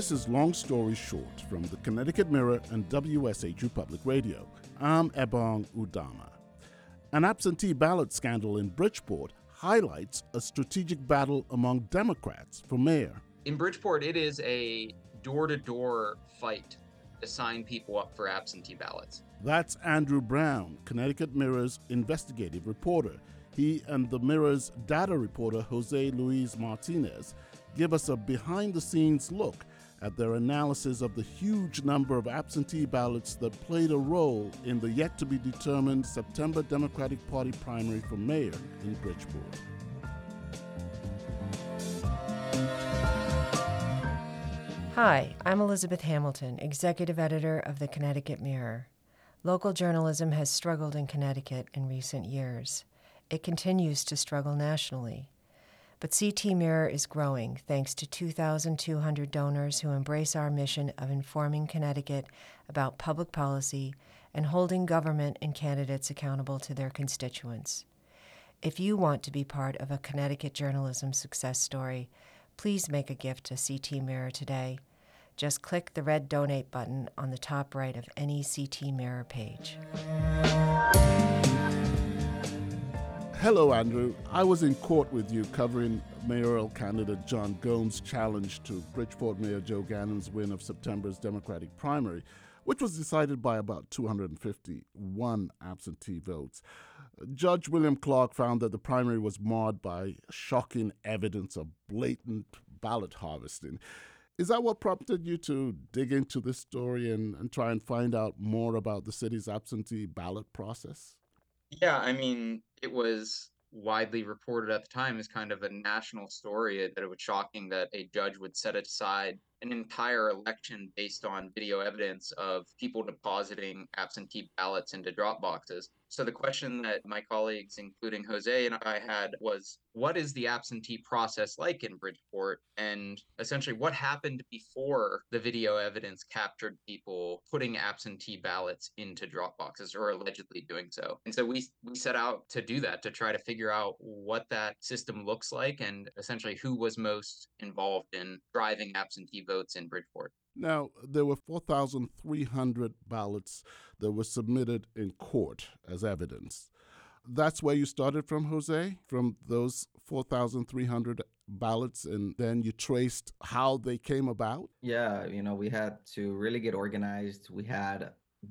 This is Long Story Short from the Connecticut Mirror and WSHU Public Radio. I'm Ebong Udoma. An absentee ballot scandal in Bridgeport highlights a strategic battle among Democrats for mayor. In Bridgeport, it is a door to door fight to sign people up for absentee ballots. That's Andrew Brown, Connecticut Mirror's investigative reporter. He and the Mirror's data reporter, Jose Luis Martinez, give us a behind the scenes look at their analysis of the huge number of absentee ballots that played a role in the yet to be determined September Democratic Party primary for mayor in Bridgeport. Hi, I'm Elizabeth Hamilton, executive editor of the Connecticut Mirror. Local journalism has struggled in Connecticut in recent years. It continues to struggle nationally. But CT Mirror is growing thanks to 2,200 donors who embrace our mission of informing Connecticut about public policy and holding government and candidates accountable to their constituents. If you want to be part of a Connecticut journalism success story, please make a gift to CT Mirror today. Just click the red donate button on the top right of any CT Mirror page. Hello, Andrew. I was in court with you covering mayoral candidate John Gomes' challenge to Bridgeport Mayor Joe Ganim's win of September's Democratic primary, which was decided by about 251 absentee votes. Judge William Clark found that the primary was marred by shocking evidence of blatant ballot harvesting. Is that what prompted you to dig into this story and, and try and find out more about the city's absentee ballot process? Yeah, I mean, it was widely reported at the time as kind of a national story that it was shocking that a judge would set aside an entire election based on video evidence of people depositing absentee ballots into drop boxes. So the question that my colleagues, including Jose and I had was what is the absentee process like in Bridgeport? And essentially what happened before the video evidence captured people putting absentee ballots into drop boxes or allegedly doing so. And so we we set out to do that to try to figure out what that system looks like and essentially who was most involved in driving absentee votes in Bridgeport. Now, there were 4,300 ballots that were submitted in court as evidence. That's where you started from, Jose, from those 4,300 ballots, and then you traced how they came about? Yeah, you know, we had to really get organized. We had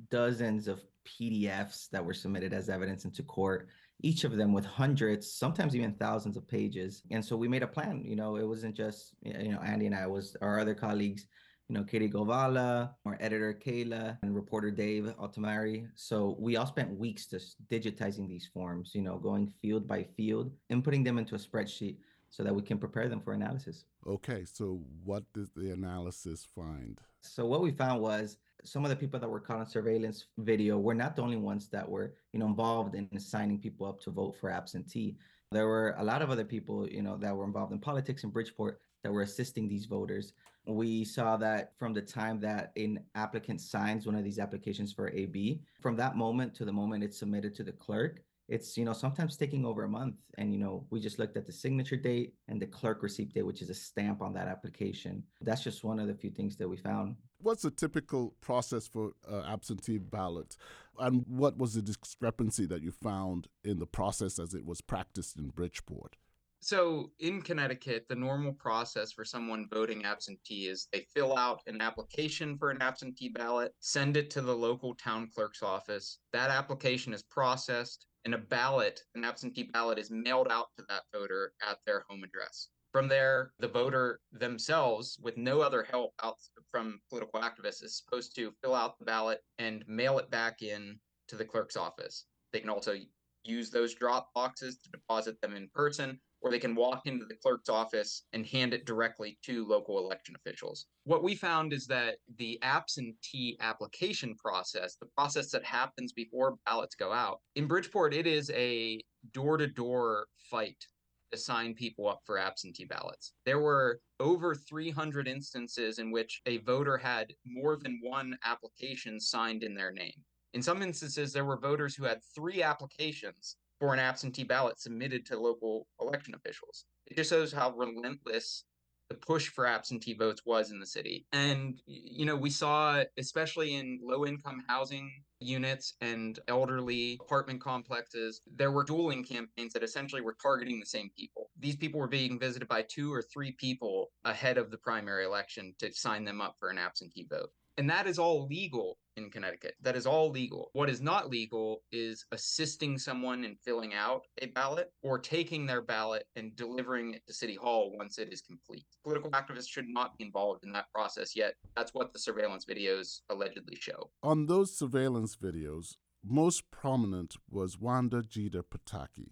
dozens of PDFs that were submitted as evidence into court, each of them with hundreds, sometimes even thousands of pages. And so we made a plan. You know, it wasn't just, you know, Andy and I, was our other colleagues you know, Katy Golvala, our editor Kayla, and reporter Dave Altimari. So we all spent weeks just digitizing these forms, you know, going field by field and putting them into a spreadsheet so that we can prepare them for analysis. Okay, so what did the analysis find? So what we found was some of the people that were caught on surveillance video were not the only ones that were, you know, involved in signing people up to vote for absentee. There were a lot of other people, you know, that were involved in politics in Bridgeport that were assisting these voters. We saw that from the time that an applicant signs one of these applications for AB, from that moment to the moment it's submitted to the clerk, it's you know sometimes taking over a month and you know we just looked at the signature date and the clerk receipt date which is a stamp on that application. That's just one of the few things that we found. What's the typical process for uh, absentee ballot? And what was the discrepancy that you found in the process as it was practiced in bridgeport? So in Connecticut, the normal process for someone voting absentee is they fill out an application for an absentee ballot, send it to the local town clerk's office. That application is processed, and a ballot, an absentee ballot, is mailed out to that voter at their home address. From there, the voter themselves, with no other help out from political activists, is supposed to fill out the ballot and mail it back in to the clerk's office. They can also use those drop boxes to deposit them in person or they can walk into the clerk's office and hand it directly to local election officials. What we found is that the absentee application process, the process that happens before ballots go out, in Bridgeport, it is a door to door fight to sign people up for absentee ballots. There were over 300 instances in which a voter had more than one application signed in their name. In some instances, there were voters who had three applications for an absentee ballot submitted to local election officials. It just shows how relentless the push for absentee votes was in the city. And, you know, we saw, especially in low income housing units and elderly apartment complexes, there were dueling campaigns that essentially were targeting the same people. These people were being visited by two or three people ahead of the primary election to sign them up for an absentee vote. And that is all legal in Connecticut. That is all legal. What is not legal is assisting someone in filling out a ballot or taking their ballot and delivering it to City Hall once it is complete. Political activists should not be involved in that process yet. That's what the surveillance videos allegedly show. On those surveillance videos, most prominent was Wanda Geter-Pataky.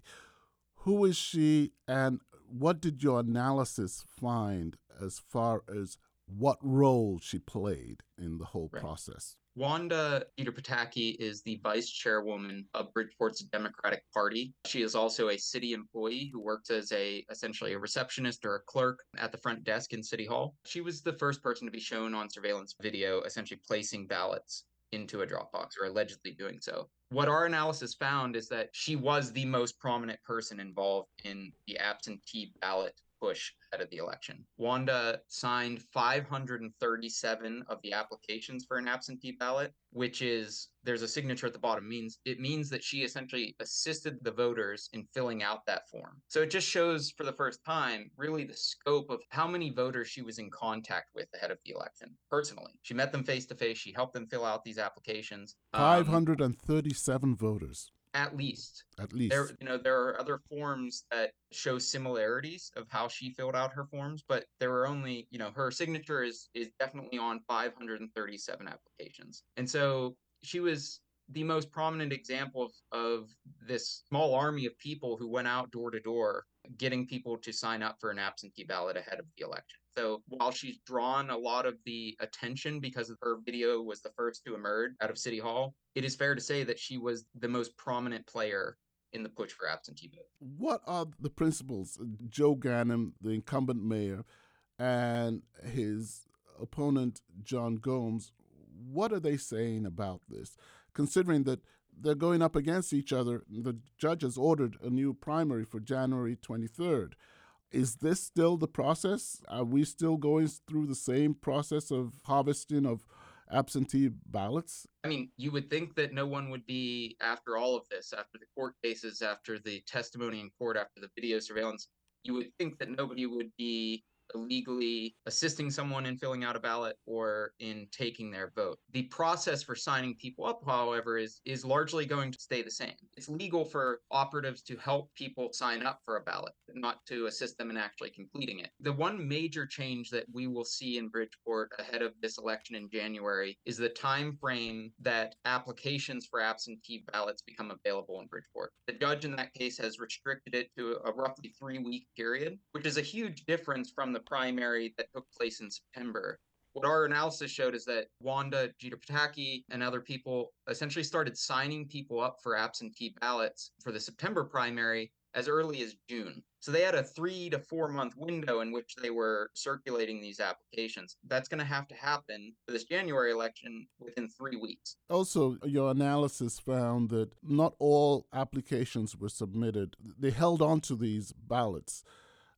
Who is she and what did your analysis find as far as what role she played in the whole right. process. Wanda Geter-Pataky is the vice chairwoman of Bridgeport's Democratic Party. She is also a city employee who works as a essentially a receptionist or a clerk at the front desk in City Hall. She was the first person to be shown on surveillance video essentially placing ballots into a Dropbox or allegedly doing so. What our analysis found is that she was the most prominent person involved in the absentee ballot push ahead of the election. Wanda signed 537 of the applications for an absentee ballot, which is there's a signature at the bottom means it means that she essentially assisted the voters in filling out that form. So it just shows for the first time really the scope of how many voters she was in contact with ahead of the election personally. She met them face to face, she helped them fill out these applications. 537 um, voters at least. At least. there you know there are other forms that show similarities of how she filled out her forms but there were only you know her signature is is definitely on 537 applications. And so she was the most prominent example of, of this small army of people who went out door to door getting people to sign up for an absentee ballot ahead of the election. So while she's drawn a lot of the attention because her video was the first to emerge out of City Hall, it is fair to say that she was the most prominent player in the push for absentee vote. What are the principles? Joe Ganim, the incumbent mayor, and his opponent, John Gomes, what are they saying about this? Considering that they're going up against each other. The judge has ordered a new primary for January 23rd. Is this still the process? Are we still going through the same process of harvesting of absentee ballots? I mean, you would think that no one would be, after all of this, after the court cases, after the testimony in court, after the video surveillance, you would think that nobody would be illegally assisting someone in filling out a ballot or in taking their vote. The process for signing people up, however, is is largely going to stay the same. It's legal for operatives to help people sign up for a ballot, not to assist them in actually completing it. The one major change that we will see in Bridgeport ahead of this election in January is the time frame that applications for absentee ballots become available in Bridgeport. The judge in that case has restricted it to a roughly 3-week period, which is a huge difference from the the primary that took place in September. What our analysis showed is that Wanda Geter-Pataky and other people essentially started signing people up for absentee ballots for the September primary as early as June. So they had a three to four month window in which they were circulating these applications. That's going to have to happen for this January election within three weeks. Also, your analysis found that not all applications were submitted. They held on to these ballots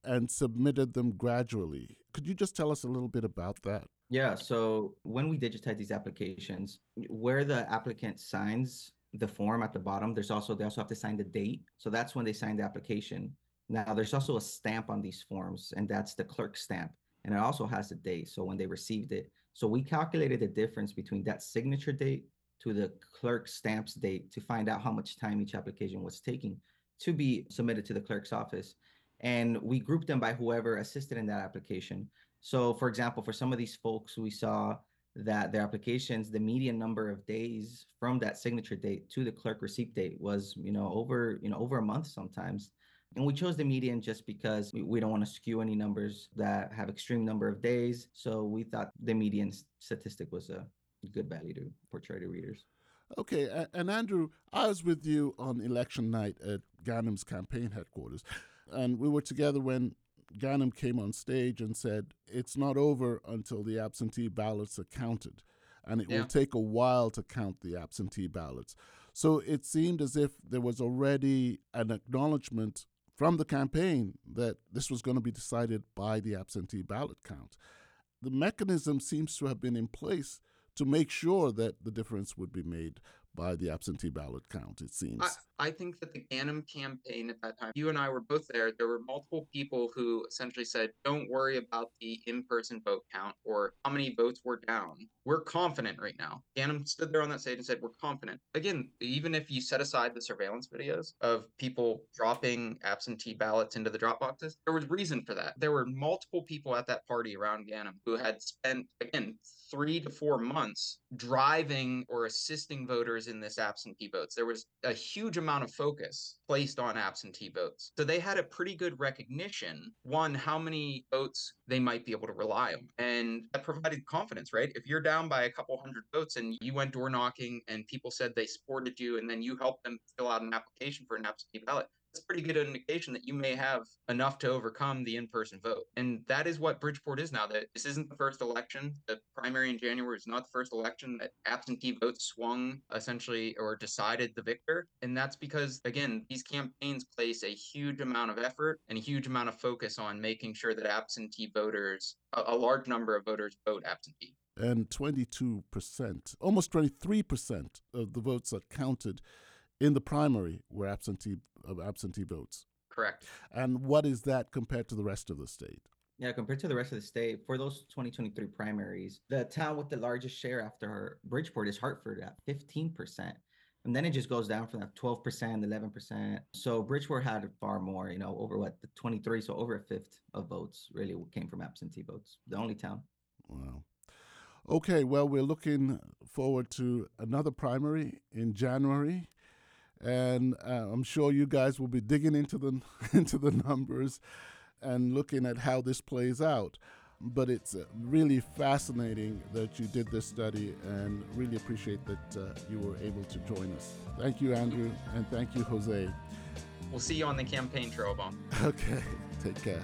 and submitted them gradually. Could you just tell us a little bit about that? Yeah. So when we digitize these applications, where the applicant signs the form at the bottom, there's also they also have to sign the date. So that's when they sign the application. Now there's also a stamp on these forms, and that's the clerk stamp. And it also has the date. So when they received it. So we calculated the difference between that signature date to the clerk stamps date to find out how much time each application was taking to be submitted to the clerk's office and we grouped them by whoever assisted in that application. So, for example, for some of these folks, we saw that their applications, the median number of days from that signature date to the clerk receipt date was, you know, over, you know, over a month sometimes. And we chose the median just because we, don't want to skew any numbers that have extreme number of days. So we thought the median statistic was a good value to portray to readers. Okay, and Andrew, I was with you on election night at Ganim's campaign headquarters. And we were together when Ganim came on stage and said, It's not over until the absentee ballots are counted. And it yeah. will take a while to count the absentee ballots. So it seemed as if there was already an acknowledgement from the campaign that this was going to be decided by the absentee ballot count. The mechanism seems to have been in place to make sure that the difference would be made by the absentee ballot count, it seems. I, I, think that the Ganim campaign at that time, you and I were both there. There were multiple people who essentially said, don't worry about the in person vote count or how many votes were down. We're confident right now. Ganim stood there on that stage and said, We're confident. Again, even if you set aside the surveillance videos of people dropping absentee ballots into the drop boxes, there was reason for that. There were multiple people at that party around Ganim who had spent, again, three to four months driving or assisting voters in this absentee votes. There was a huge amount of focus placed on absentee votes. So they had a pretty good recognition, one, how many votes they might be able to rely on. And that provided confidence, right? If you're down by a couple hundred votes and you went door knocking and people said they supported you and then you helped them fill out an application for an absentee ballot, that's pretty good indication that you may have enough to overcome the in-person vote. And that is what Bridgeport is now. That this isn't the first election. The primary in January is not the first election that absentee votes swung essentially or decided the victor. And that's because again, these campaigns place a huge amount of effort and a huge amount of focus on making sure that absentee voters, a, a large number of voters vote absentee and 22%, almost 23% of the votes that counted in the primary were absentee of absentee votes. Correct. And what is that compared to the rest of the state? Yeah, compared to the rest of the state, for those 2023 primaries, the town with the largest share after Bridgeport is Hartford at 15%. And then it just goes down from that 12%, 11%. So Bridgeport had far more, you know, over what, the 23, so over a fifth of votes really came from absentee votes, the only town. Wow. Okay, well, we're looking forward to another primary in January and uh, I'm sure you guys will be digging into the into the numbers and looking at how this plays out. But it's uh, really fascinating that you did this study, and really appreciate that uh, you were able to join us. Thank you, Andrew, and thank you, Jose. We'll see you on the campaign trail, Bob. Okay, take care.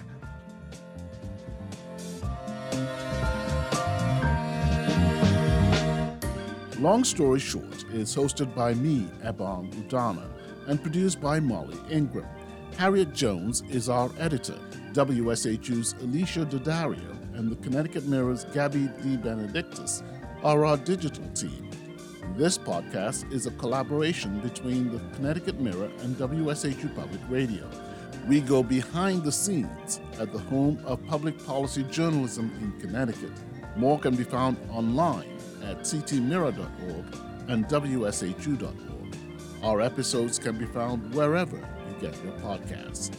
Long Story Short is hosted by me, Ebong Udoma, and produced by Molly Ingram. Harriet Jones is our editor, WSHU's Alicia Daddario and the Connecticut Mirror's Gabby D. Benedictus are our digital team. This podcast is a collaboration between the Connecticut Mirror and WSHU Public Radio. We go behind the scenes at the home of public policy journalism in Connecticut. More can be found online at ctmirror.org and wshu.org. Our episodes can be found wherever you get your podcasts.